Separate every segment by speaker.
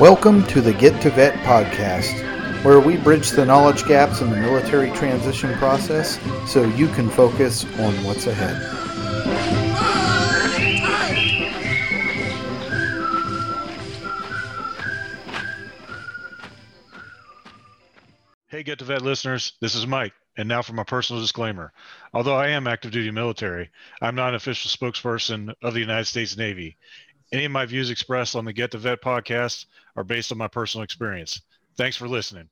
Speaker 1: Welcome to the Get to Vet podcast, where we bridge the knowledge gaps in the military transition process so you can focus on what's ahead.
Speaker 2: Hey, Get to Vet listeners, this is Mike. And now for my personal disclaimer. Although I am active duty military, I'm not an official spokesperson of the United States Navy. Any of my views expressed on the Get to Vet podcast are based on my personal experience. Thanks for listening.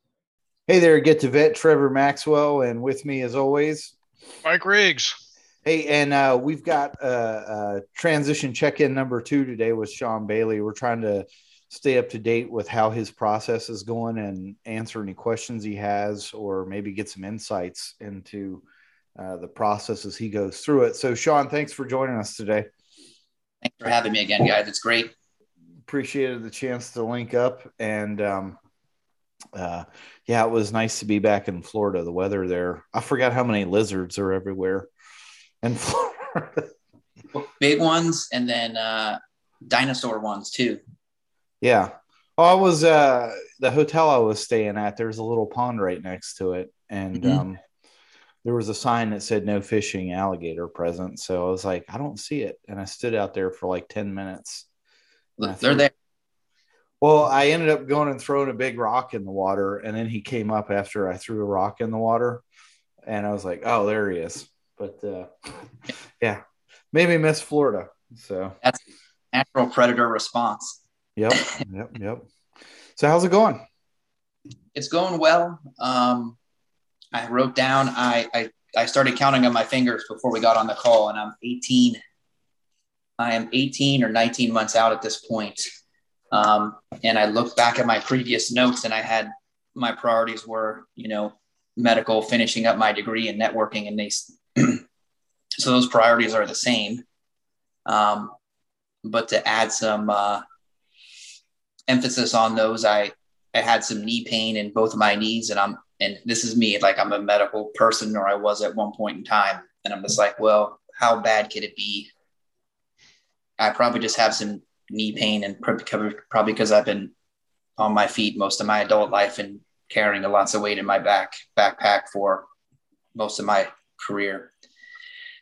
Speaker 1: Hey there, Get to Vet, Trevor Maxwell, and with me as always,
Speaker 3: Mike Riggs.
Speaker 1: Hey, and uh, we've got uh, uh, transition check in number two today with Sean Bailey. We're trying to stay up to date with how his process is going and answer any questions he has, or maybe get some insights into uh, the process as he goes through it. So, Sean, thanks for joining us today.
Speaker 4: Thanks for having me again, guys. It's great.
Speaker 1: Appreciated the chance to link up. And um, uh, yeah, it was nice to be back in Florida. The weather there, I forgot how many lizards are everywhere in Florida.
Speaker 4: Big ones and then uh, dinosaur ones too.
Speaker 1: Yeah. Oh, I was uh the hotel I was staying at, there's a little pond right next to it. And
Speaker 4: Mhm.
Speaker 1: um there was a sign that said no fishing alligator present. So I was like, I don't see it. And I stood out there for like 10 minutes.
Speaker 4: Look, they're there.
Speaker 1: Well, I ended up going and throwing a big rock in the water, and then he came up after I threw a rock in the water, and I was like, "Oh, there he is." But uh, yeah, maybe miss Florida. So,
Speaker 4: That's natural predator response.
Speaker 1: yep, yep, yep. So, how's it going?
Speaker 4: It's going well. Um, I wrote down. I, I I started counting on my fingers before we got on the call, and I'm 18. I am 18 or 19 months out at this point. Um, and I looked back at my previous notes, and I had my priorities were, you know, medical, finishing up my degree, and networking, and they. so those priorities are the same. Um, but to add some uh, emphasis on those, I I had some knee pain in both of my knees, and I'm and this is me, like I'm a medical person, or I was at one point in time, and I'm just like, well, how bad could it be? I probably just have some knee pain, and probably because I've been on my feet most of my adult life and carrying a lots of weight in my back backpack for most of my career.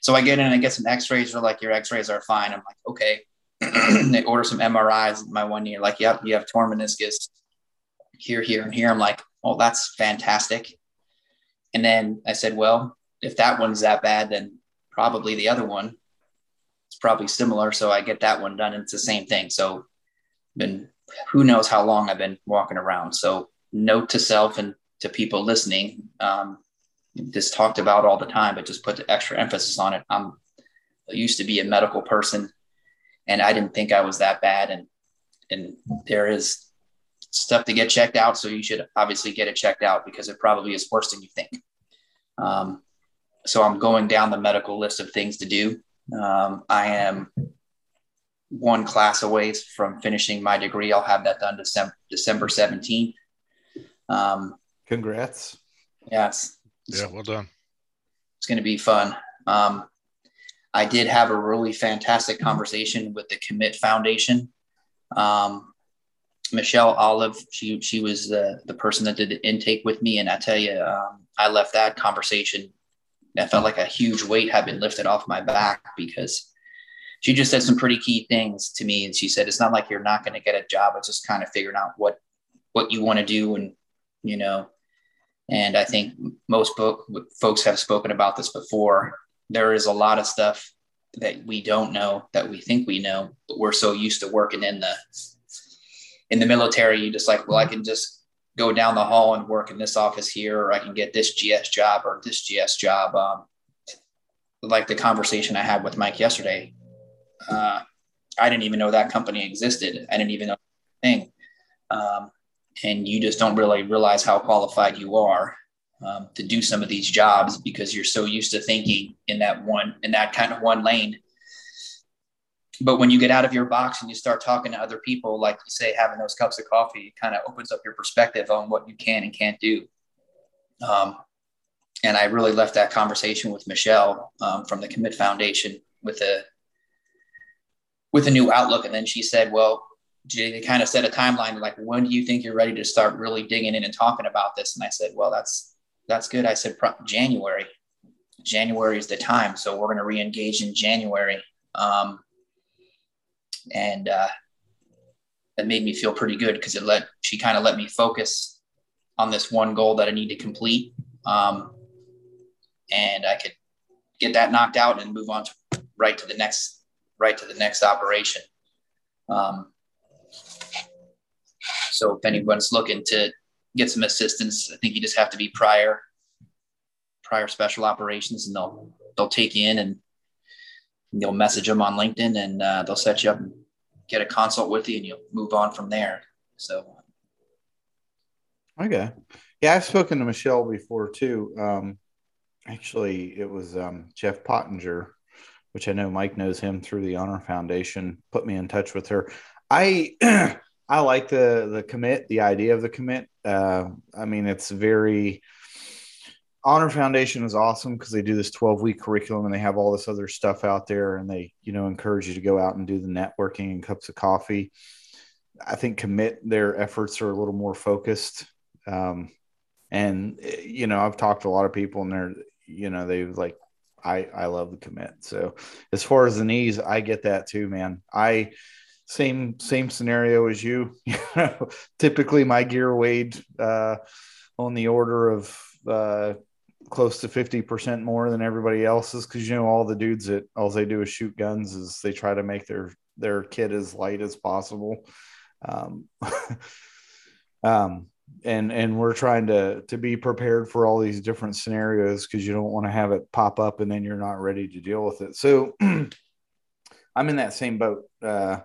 Speaker 4: So I get in and I get some X-rays. They're like, your X-rays are fine. I'm like, okay. they order some MRIs. My one year, like, yep, you have torn meniscus here, here, and here. I'm like, oh, that's fantastic. And then I said, well, if that one's that bad, then probably the other one is probably similar. So I get that one done. And it's the same thing. So been who knows how long I've been walking around. So note to self and to people listening, um, just talked about all the time, but just put the extra emphasis on it. I'm I used to be a medical person and I didn't think I was that bad. And, and there is stuff to get checked out. So you should obviously get it checked out because it probably is worse than you think. Um, so I'm going down the medical list of things to do. Um, I am one class away from finishing my degree. I'll have that done December, December 17th. Um,
Speaker 1: Congrats.
Speaker 4: yeah, it's,
Speaker 2: Yeah, well done.
Speaker 4: it's going to be fun. Um, I did have a really fantastic conversation with the Commit Foundation. Um, Michelle Olive, she she was the the person that did the intake with me, and I tell you, um, I left that conversation. I felt like a huge weight had been lifted off my back because she just said some pretty key things to me, and she said it's not like you're not going to get a job; it's just kind of figuring out what what you want to do, and you know. And I think most book, folks have spoken about this before. There is a lot of stuff that we don't know that we think we know, but we're so used to working in the in the military. You just like, well, I can just go down the hall and work in this office here, or I can get this GS job or this GS job. Um, like the conversation I had with Mike yesterday, uh, I didn't even know that company existed. I didn't even know thing. Um, and you just don't really realize how qualified you are um, to do some of these jobs because you're so used to thinking in that one in that kind of one lane but when you get out of your box and you start talking to other people like you say having those cups of coffee kind of opens up your perspective on what you can and can't do. Um, and i really left that conversation with michelle um, from the commit foundation with a with a new outlook. And then she said well they kind of set a timeline like when do you think you're ready to start really digging in and talking about this? And i said well that's that's good. I said january. January is the time. So we're going to re-engage in january. Um, and uh, that made me feel pretty good because it let she kind of let me focus on this one goal that i need to complete um, and i could get that knocked out and move on to right to the next right to the next operation. Um, so if anyone's looking to get some assistance, I think you just have to be prior prior special operations, and they'll they'll take you in and you'll message them on LinkedIn, and uh, they'll set you up and get a consult with you, and you'll move on from there. So.
Speaker 1: Okay. Yeah, I've spoken to Michelle before too. Um, actually, it was um, Jeff Pottinger, which I know Mike knows him through the Honor Foundation, put me in touch with her. I I like the the commit, the idea of the commit. Uh, I mean, it's very Honor Foundation is awesome because they do this 12 week curriculum and they have all this other stuff out there and they, you know, encourage you to go out and do the networking and cups of coffee. I think commit their efforts are a little more focused. Um, and you know, I've talked to a lot of people and they're, you know, they like, I, I love the commit. So as far as the knees, I get that too, man. I, same same scenario as you. typically my gear weighed uh, on the order of uh, close to fifty percent more than everybody else's because you know all the dudes that all they do is shoot guns is they try to make their their kit as light as possible. Um, um, and and we're trying to to be prepared for all these different scenarios because you don't want to have it pop up and then you're not ready to deal with it. So I'm in that same boat. Uh,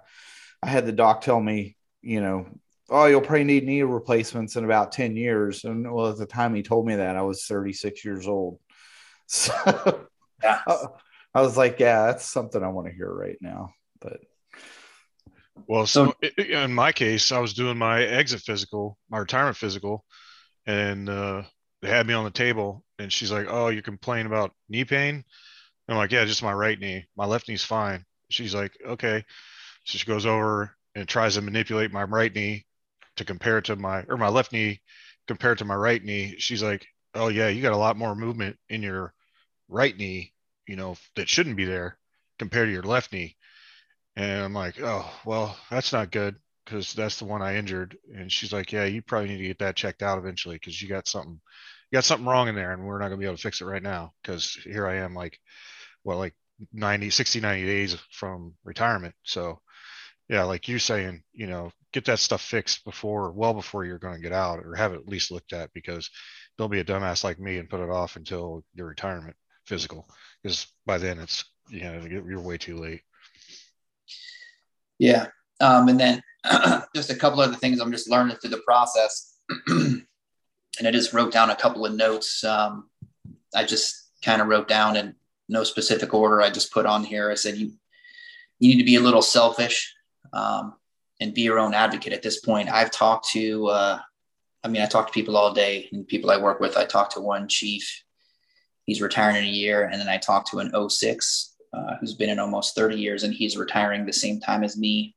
Speaker 1: I had the doc tell me, you know, oh, you'll probably need knee replacements in about 10 years. And well, at the time he told me that I was 36 years old. So yeah. I was like, yeah, that's something I want to hear right now. But
Speaker 2: well, so in my case, I was doing my exit physical, my retirement physical, and uh, they had me on the table, and she's like, "Oh, you're complaining about knee pain?" I'm like, "Yeah, just my right knee. My left knee's fine." She's like, "Okay." So she goes over and tries to manipulate my right knee to compare to my or my left knee compared to my right knee. She's like, "Oh yeah, you got a lot more movement in your right knee, you know, that shouldn't be there compared to your left knee." And I'm like, "Oh, well, that's not good because that's the one I injured." And she's like, "Yeah, you probably need to get that checked out eventually because you got something, you got something wrong in there, and we're not gonna be able to fix it right now because here I am, like, well, like 90, 60, 90 days from retirement. So yeah, like you're saying, you know, get that stuff fixed before, well before you're going to get out, or have it at least looked at, because don't be a dumbass like me and put it off until your retirement physical, because by then it's you know you're way too late.
Speaker 4: Yeah, um, and then just a couple other things I'm just learning through the process, and I just wrote down a couple of notes. Um, I just kind of wrote down in no specific order. I just put on here. I said you you need to be a little selfish um, and be your own advocate at this point. I've talked to, uh, I mean, I talk to people all day and people I work with. I talked to one chief, he's retiring in a year. And then I talked to an 06 uh, who's been in almost 30 years and he's retiring the same time as me.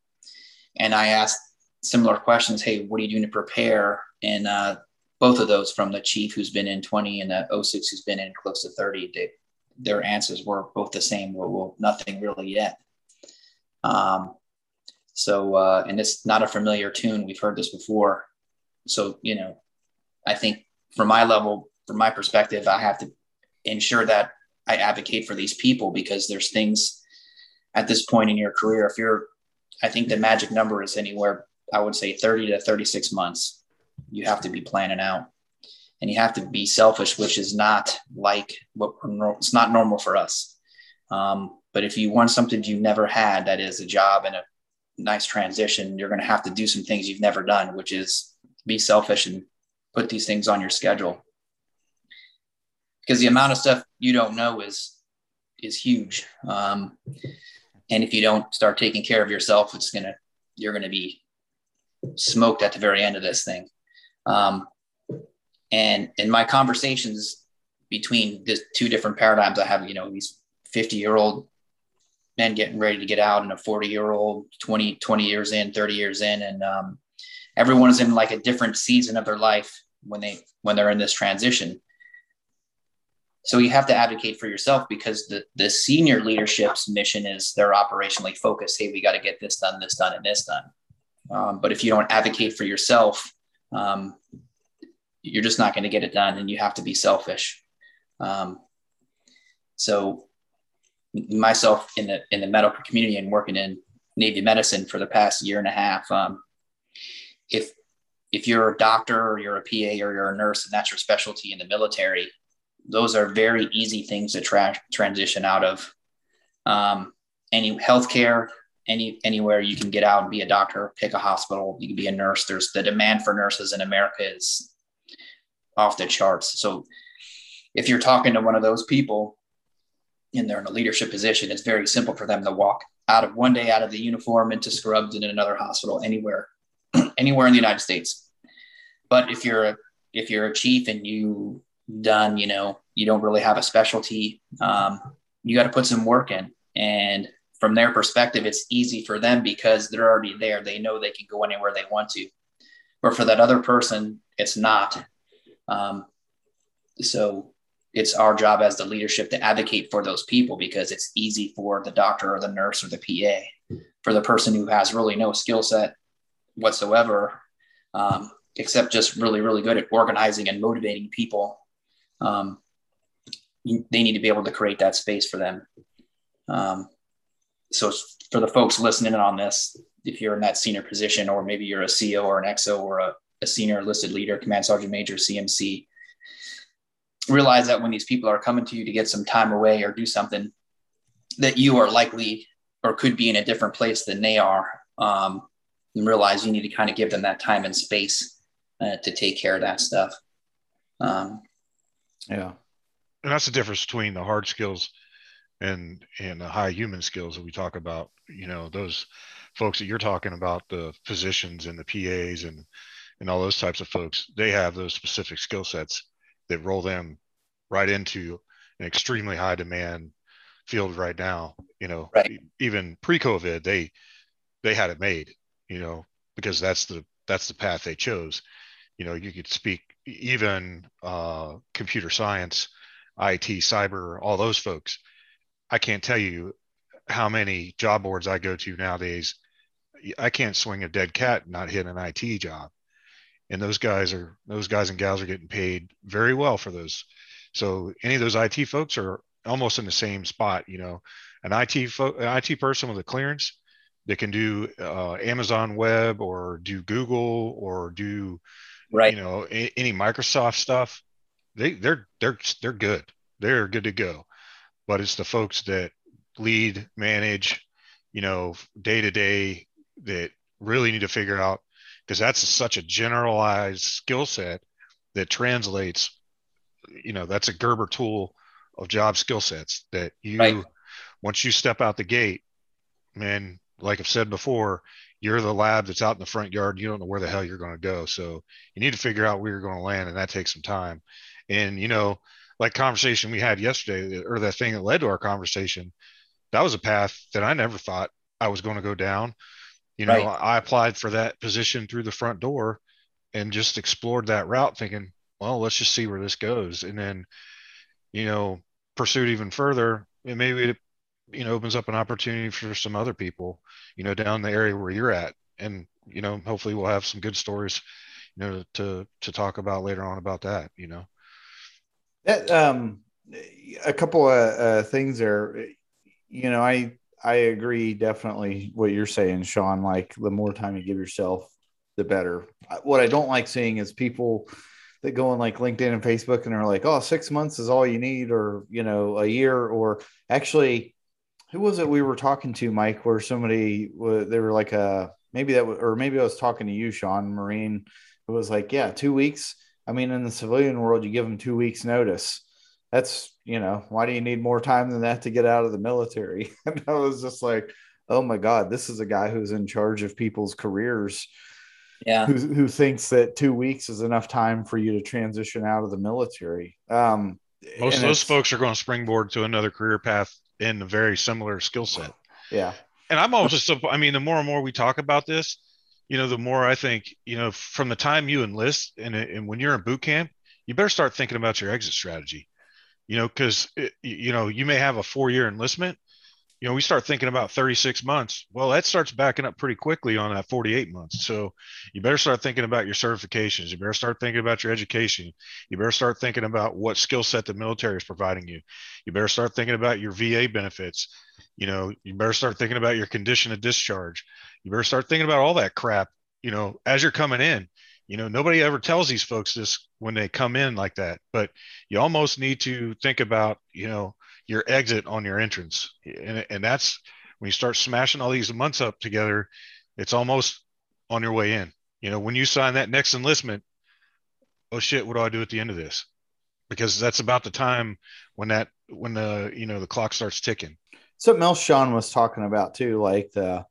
Speaker 4: And I asked similar questions. Hey, what are you doing to prepare? And uh, both of those from the chief who's been in 20 and the 06 who's been in close to 30, they, their answers were both the same. Well, well nothing really yet. Um, so, uh, and it's not a familiar tune. We've heard this before. So, you know, I think from my level, from my perspective, I have to ensure that I advocate for these people because there's things at this point in your career. If you're, I think the magic number is anywhere, I would say 30 to 36 months. You have to be planning out and you have to be selfish, which is not like what it's not normal for us. Um, but if you want something you've never had, that is a job and a nice transition, you're going to have to do some things you've never done, which is be selfish and put these things on your schedule. Because the amount of stuff you don't know is is huge. Um, and if you don't start taking care of yourself, it's gonna you're gonna be smoked at the very end of this thing. Um, and in my conversations between the two different paradigms, I have you know these 50 year old men getting ready to get out and a 40 year old 20 20 years in 30 years in and um, everyone is in like a different season of their life when they when they're in this transition. So you have to advocate for yourself because the the senior leadership's mission is they're operationally focused. Hey we got to get this done this done and this done. Um, but if you don't advocate for yourself um, you're just not going to get it done and you have to be selfish. Um, so myself in the in the medical community and working in Navy medicine for the past year and a half. Um, if if you're a doctor or you're a PA or you're a nurse and that's your specialty in the military, those are very easy things to tra- transition out of. Um, any healthcare, any anywhere you can get out and be a doctor, pick a hospital, you can be a nurse. There's the demand for nurses in America is off the charts. So if you're talking to one of those people and they're in a leadership position, it's very simple for them to walk out of one day out of the uniform into scrubs in another hospital anywhere, anywhere in the United States. But if you're a if you're a chief and you done, you know, you don't really have a specialty, um, you got to put some work in. And from their perspective, it's easy for them because they're already there. They know they can go anywhere they want to. But for that other person, it's not. Um, so it's our job as the leadership to advocate for those people because it's easy for the doctor or the nurse or the PA. For the person who has really no skill set whatsoever, um, except just really, really good at organizing and motivating people, um, they need to be able to create that space for them. Um, so, for the folks listening on this, if you're in that senior position, or maybe you're a CO or an XO or a, a senior listed leader, command sergeant major, CMC, realize that when these people are coming to you to get some time away or do something that you are likely or could be in a different place than they are um, and realize you need to kind of give them that time and space uh, to take care of that stuff. Um,
Speaker 1: yeah.
Speaker 2: And that's the difference between the hard skills and and the high human skills that we talk about you know those folks that you're talking about the physicians and the pas and and all those types of folks they have those specific skill sets that roll them right into an extremely high demand field right now. You know,
Speaker 4: right.
Speaker 2: even pre-COVID, they they had it made. You know, because that's the that's the path they chose. You know, you could speak even uh, computer science, IT, cyber, all those folks. I can't tell you how many job boards I go to nowadays. I can't swing a dead cat and not hit an IT job and those guys are those guys and gals are getting paid very well for those. So any of those it folks are almost in the same spot you know. An it fo- an it person with a clearance that can do uh, amazon web or do google or do
Speaker 4: right.
Speaker 2: you know a, any microsoft stuff they they're they're they're good. They're good to go. But it's the folks that lead manage you know day to day that really need to figure out because that's such a generalized skill set that translates you know that's a gerber tool of job skill sets that you right. once you step out the gate man like i've said before you're the lab that's out in the front yard you don't know where the hell you're going to go. So you need to figure out where you're going to land and that takes some time. And you know like conversation we had yesterday or that thing that led to our conversation that was a path that i never thought i was going to go down you know, right. I applied for that position through the front door and just explored that route thinking, well, let's just see where this goes. And then, you know, pursued even further. And maybe it, you know, opens up an opportunity for some other people, you know, down the area where you're at. And, you know, hopefully we'll have some good stories, you know, to, to talk about later on about that, you know.
Speaker 1: That, um, a couple of uh, things there, you know, I, I agree definitely what you're saying, Sean. Like the more time you give yourself, the better. What I don't like seeing is people that go on like LinkedIn and Facebook and are like, "Oh, six months is all you need," or you know, a year, or actually, who was it we were talking to, Mike? Where somebody they were like, "Uh, maybe that, or maybe I was talking to you, Sean Marine." It was like, "Yeah, two weeks." I mean, in the civilian world, you give them two weeks notice that's you know why do you need more time than that to get out of the military? And i was just like oh my god this is a guy who's in charge of people's careers.
Speaker 4: Yeah.
Speaker 1: Who, who thinks that two weeks is enough time for you to transition out of the military. Um
Speaker 2: most of those folks are going to springboard to another career path in a very similar skill set.
Speaker 1: Yeah.
Speaker 2: And I'm almost, I mean, the more and more we talk about this, you know, the more I think, you know, from the time you enlist and, and when you're in boot camp, you better start thinking about your exit strategy, you know, because, you know, you may have a four year enlistment, you know, we start thinking about 36 months. Well, that starts backing up pretty quickly on that 48 months. So you better start thinking about your certifications. You better start thinking about your education. You better start thinking about what skill set the military is providing you. You better start thinking about your VA benefits. You know, you better start thinking about your condition of discharge. You better start thinking about all that crap, you know, as you're coming in. You know, nobody ever tells these folks this when they come in like that, but you almost need to think about, you know, your exit on your entrance. And, and that's when you start smashing all these months up together, it's almost on your way in. You know, when you sign that next enlistment, oh shit, what do I do at the end of this? Because that's about the time when that when the you know the clock starts ticking.
Speaker 1: Something else Sean was talking about too, like the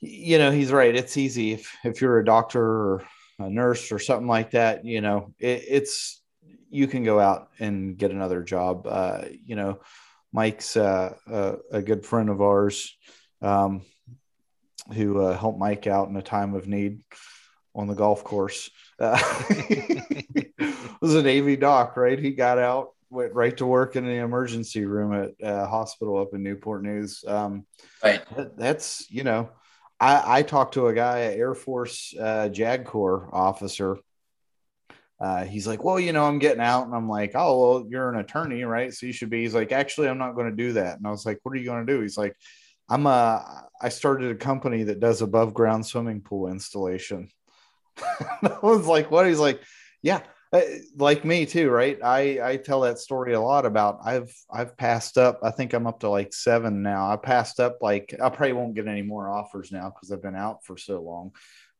Speaker 1: you know, he's right. It's easy if if you're a doctor or a nurse or something like that, you know, it, it's you can go out and get another job. Uh, you know, Mike's uh, a, a, good friend of ours um, who uh, helped Mike out in a time of need on the golf course. Uh, was a Navy doc, right? He got out, went right to work in the emergency room at a hospital up in Newport News. Um,
Speaker 4: right.
Speaker 1: That, that's, you know, I, I talked to a guy, Air Force uh, JAG Corps officer uh, he's like, well, you know, I'm getting out. And I'm like, oh, well, you're an attorney, right? So you should be. He's like, actually, I'm not going to do that. And I was like, what are you going to do? He's like, I'm a, I started a company that does above ground swimming pool installation. I was like, what? He's like, yeah, Uh, like me too, right? I, I tell that story a lot about I've, I've passed up, I think I'm up to like seven now. I passed up like, I probably won't get any more offers now because I've been out for so long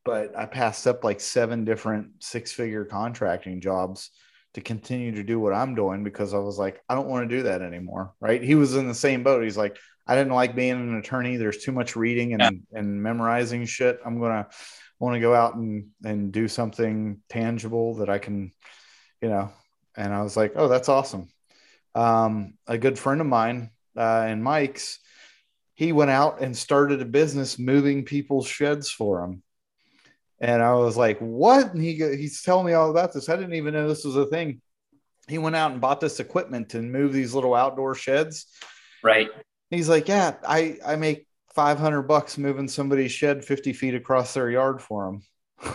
Speaker 1: but I passed up like seven different six figure contracting jobs to continue to do what I'm doing because I was like, I don't want to do that anymore. Right. He was in the same boat. He's like, I didn't like being an attorney. There's too much reading and, yeah. and memorizing shit. I'm going to want to go out and, and do something tangible that I can, you know. And I was like, oh, that's awesome. Um, a good friend of mine uh, and Mike's, he went out and started a business moving people's sheds for him and I was like, "What?" And he he's telling me all about this. I didn't even know this was a thing. He went out and bought this equipment to move these little outdoor sheds.
Speaker 4: Right.
Speaker 1: He's like, "Yeah, I I make five hundred bucks moving somebody's shed fifty feet across their yard for them."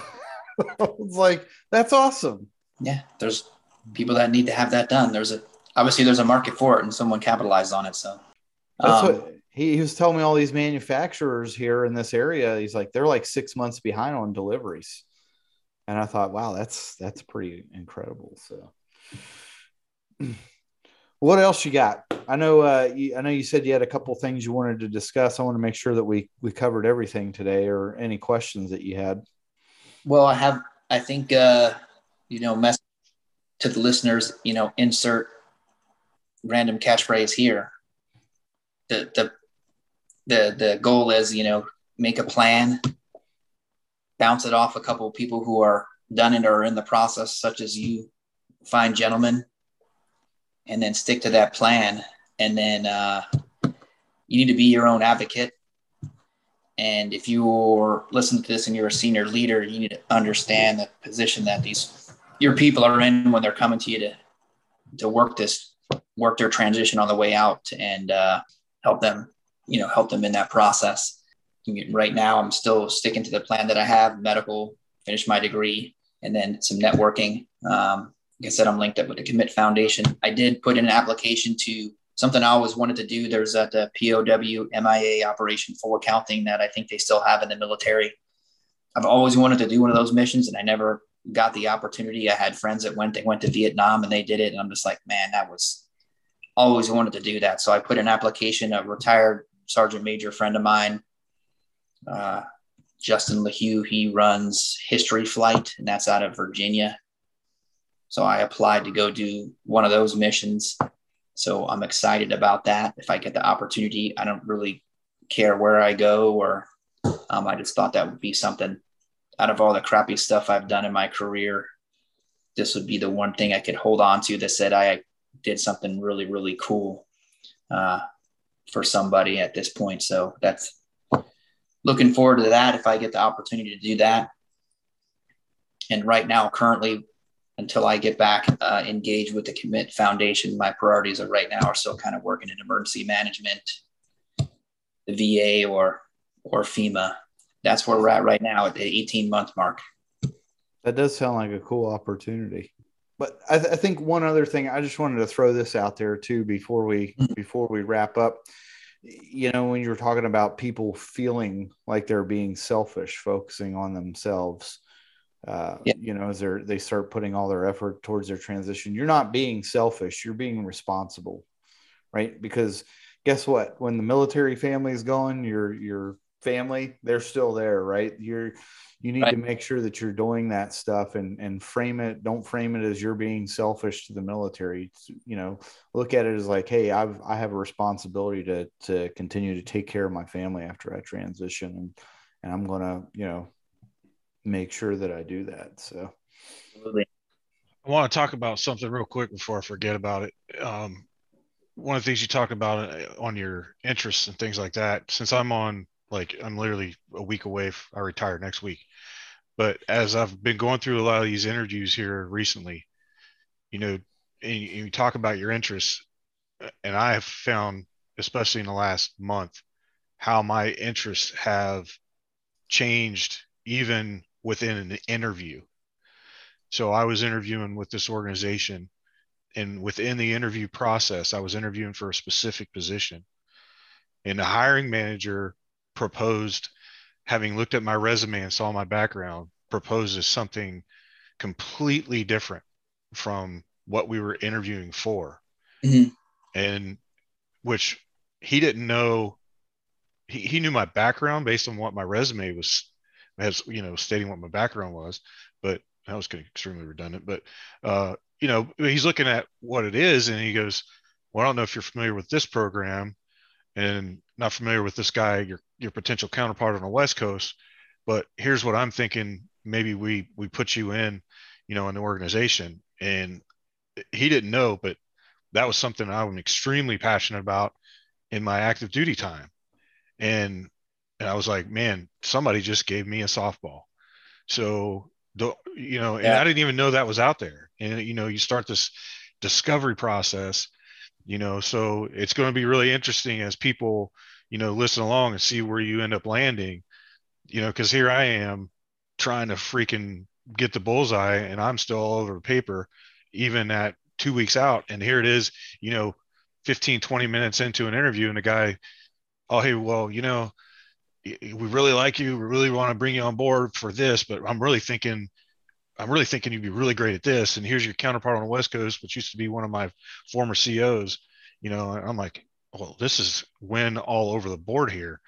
Speaker 1: it's like, "That's awesome."
Speaker 4: Yeah, there's people that need to have that done. There's a obviously there's a market for it, and someone capitalized on it. So
Speaker 1: that's um, what he, he was telling me all these manufacturers here in this area. He's like, they're like six months behind on deliveries. And I thought, wow, that's that's pretty incredible. So what else you got? I know uh, you, I know you said you had a couple things you wanted to discuss. I want to make sure that we we covered everything today or any questions that you had.
Speaker 4: Well, I have I think uh, you know, message to the listeners, you know, insert random catchphrase here. The the the the goal is you know make a plan bounce it off a couple of people who are done it or in the process such as you fine gentlemen and then stick to that plan. And then uh, you need to be your own advocate. And if you're listening to this and you're a senior leader you need to understand the position that these your people are in when they're coming to you to to work this work their transition on the way out and uh, help them you know help them in that process. Right now i'm still sticking to the plan that i have medical finish my degree and then some networking um, like i said i'm linked up with the commit foundation. I did put in an application to something i always wanted to do. There's that uh, pow mia operation full accounting that i think they still have in the military. I've always wanted to do one of those missions and i never got the opportunity. I had friends that went they went to vietnam and they did it and i'm just like man that was always wanted to do that. So i put an application a retired sergeant major friend of mine, uh, Justin LeHew. He runs History Flight, and that's out of Virginia. So I applied to go do one of those missions. So I'm excited about that. If I get the opportunity, I don't really care where I go, or um, I just thought that would be something out of all the crappy stuff I've done in my career. This would be the one thing I could hold on to that said I did something really, really cool. Uh, for somebody at this point. So that's looking forward to that if I get the opportunity to do that. And right now, currently, until I get back uh, engaged with the Commit Foundation, my priorities are right now are still kind of working in emergency management, the VA or or FEMA. That's where we're at right now at the 18 month mark.
Speaker 1: That does sound like a cool opportunity. But I, th- I think one other thing I just wanted to throw this out there too before we mm-hmm. before we wrap up. You know, when you were talking about people feeling like they're being selfish, focusing on themselves, uh, yeah. you know, as they're, they start putting all their effort towards their transition, you're not being selfish. You're being responsible, right? Because guess what? When the military family is going, your your family they're still there, right? You're you need right. to make sure that you're doing that stuff and and frame it don't frame it as you're being selfish to the military you know look at it as like hey i've i have a responsibility to to continue to take care of my family after i transition and and i'm gonna you know make sure that i do that so. Absolutely.
Speaker 2: i want to talk about something real quick before i forget about it. Um, one of the things you talked about uh, on your interests and things like that since i'm on like i'm literally a week away i retire next week. But as I've been going through a lot of these interviews here recently, you know, and you talk about your interests, and I have found, especially in the last month, how my interests have changed even within an interview. So I was interviewing with this organization, and within the interview process, I was interviewing for a specific position. And the hiring manager proposed having looked at my resume and saw my background, proposes something completely different from what we were interviewing for. Mm-hmm. And which he didn't know he, he knew my background based on what my resume was as you know stating what my background was but that was getting extremely redundant but uh you know he's looking at what it is and he goes well i don't know if you're familiar with this program and not familiar with this guy, your your potential counterpart on the West Coast, but here's what I'm thinking. Maybe we we put you in, you know, an organization. And he didn't know, but that was something I'm extremely passionate about in my active duty time. And and I was like, man, somebody just gave me a softball. So the you know, and I didn't even know that was out there. And you know, you start this discovery process you know so it's going to be really interesting as people you know listen along and see where you end up landing you know because here i am trying to freaking get the bullseye and i'm still all over the paper even at two weeks out and here it is you know 15 20 minutes into an interview and the guy oh hey well you know we really like you we really want to bring you on board for this but i'm really thinking I'm really thinking you'd be really great at this. And here's your counterpart on the West Coast, which used to be one of my former CEOs. You know, I'm like, well, this is win all over the board here.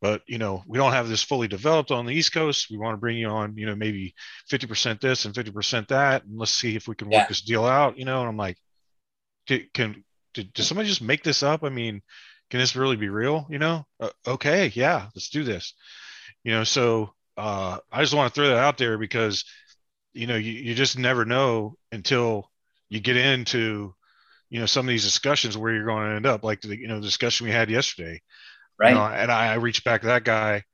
Speaker 2: But you know, we don't have this fully developed on the East Coast. We want to bring you on, you know, maybe 50% this and 50% that, and let's see if we can work yeah. this deal out. You know, and I'm like, can, can did, did somebody just make this up? I mean, can this really be real? You know, uh, okay, yeah, let's do this. You know, so uh, I just want to throw that out there because you know you, you just never know until you get into you know some of these discussions where you're going to end up like the you know the discussion we had yesterday right you know, and I, I reached back to that guy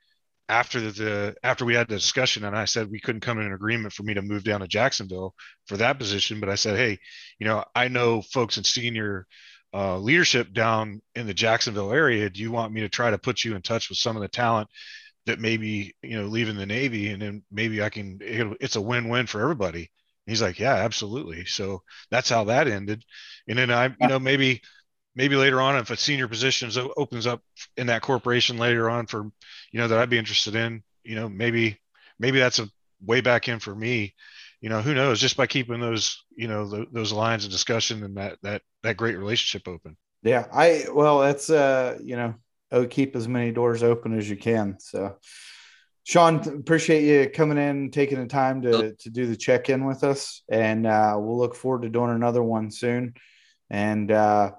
Speaker 2: after the, the, after we had the discussion and i said we couldn't come in an agreement for me to move down to jacksonville for that position but i said hey you know i know folks in senior uh, leadership down in the jacksonville area do you want me to try to put you in touch with some of the talent that maybe you know leaving the navy and then maybe i can it's a win-win for everybody? He's like yeah absolutely. So that's how that ended. And then i you know maybe maybe later on if a senior position opens up in that corporation later on for you know that i'd be interested in you know maybe maybe that's a way back in for me you know who knows just by keeping those you know the, those lines of discussion and that that that great relationship open
Speaker 1: yeah i well that's uh you know oh, keep as many doors open as you can. So, Sean, appreciate you coming in, taking the time to, to do the check in with us. And uh, we'll look forward to doing another one soon. And uh,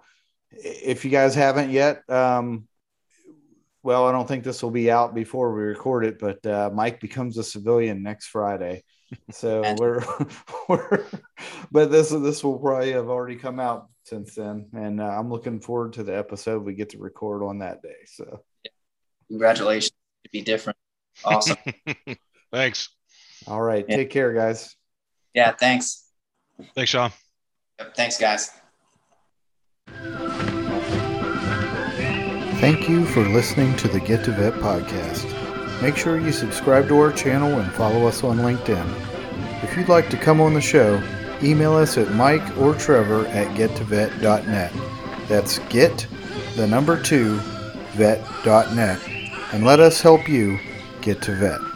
Speaker 1: if you guys haven't yet, um, well, I don't think this will be out before we record it, but uh, Mike becomes a civilian next Friday. So we're we're, but this this will probably have already come out since then, and uh, I'm looking forward to the episode we get to record on that day. So,
Speaker 4: Congratulations. It'd be different. Awesome.
Speaker 2: Thanks.
Speaker 1: all right,
Speaker 4: Yeah.
Speaker 1: take care, guys.
Speaker 4: yeah. Thanks.
Speaker 2: Thanks, Sean.
Speaker 4: Yep, thanks, guys.
Speaker 1: Thank you for listening to the Get to Vet podcast. Make sure you subscribe to our channel and follow us on LinkedIn. If you'd like to come on the show, email us at Mike or Trevor at gettovet.net. That's get the number two vet.net and let us help you get to vet.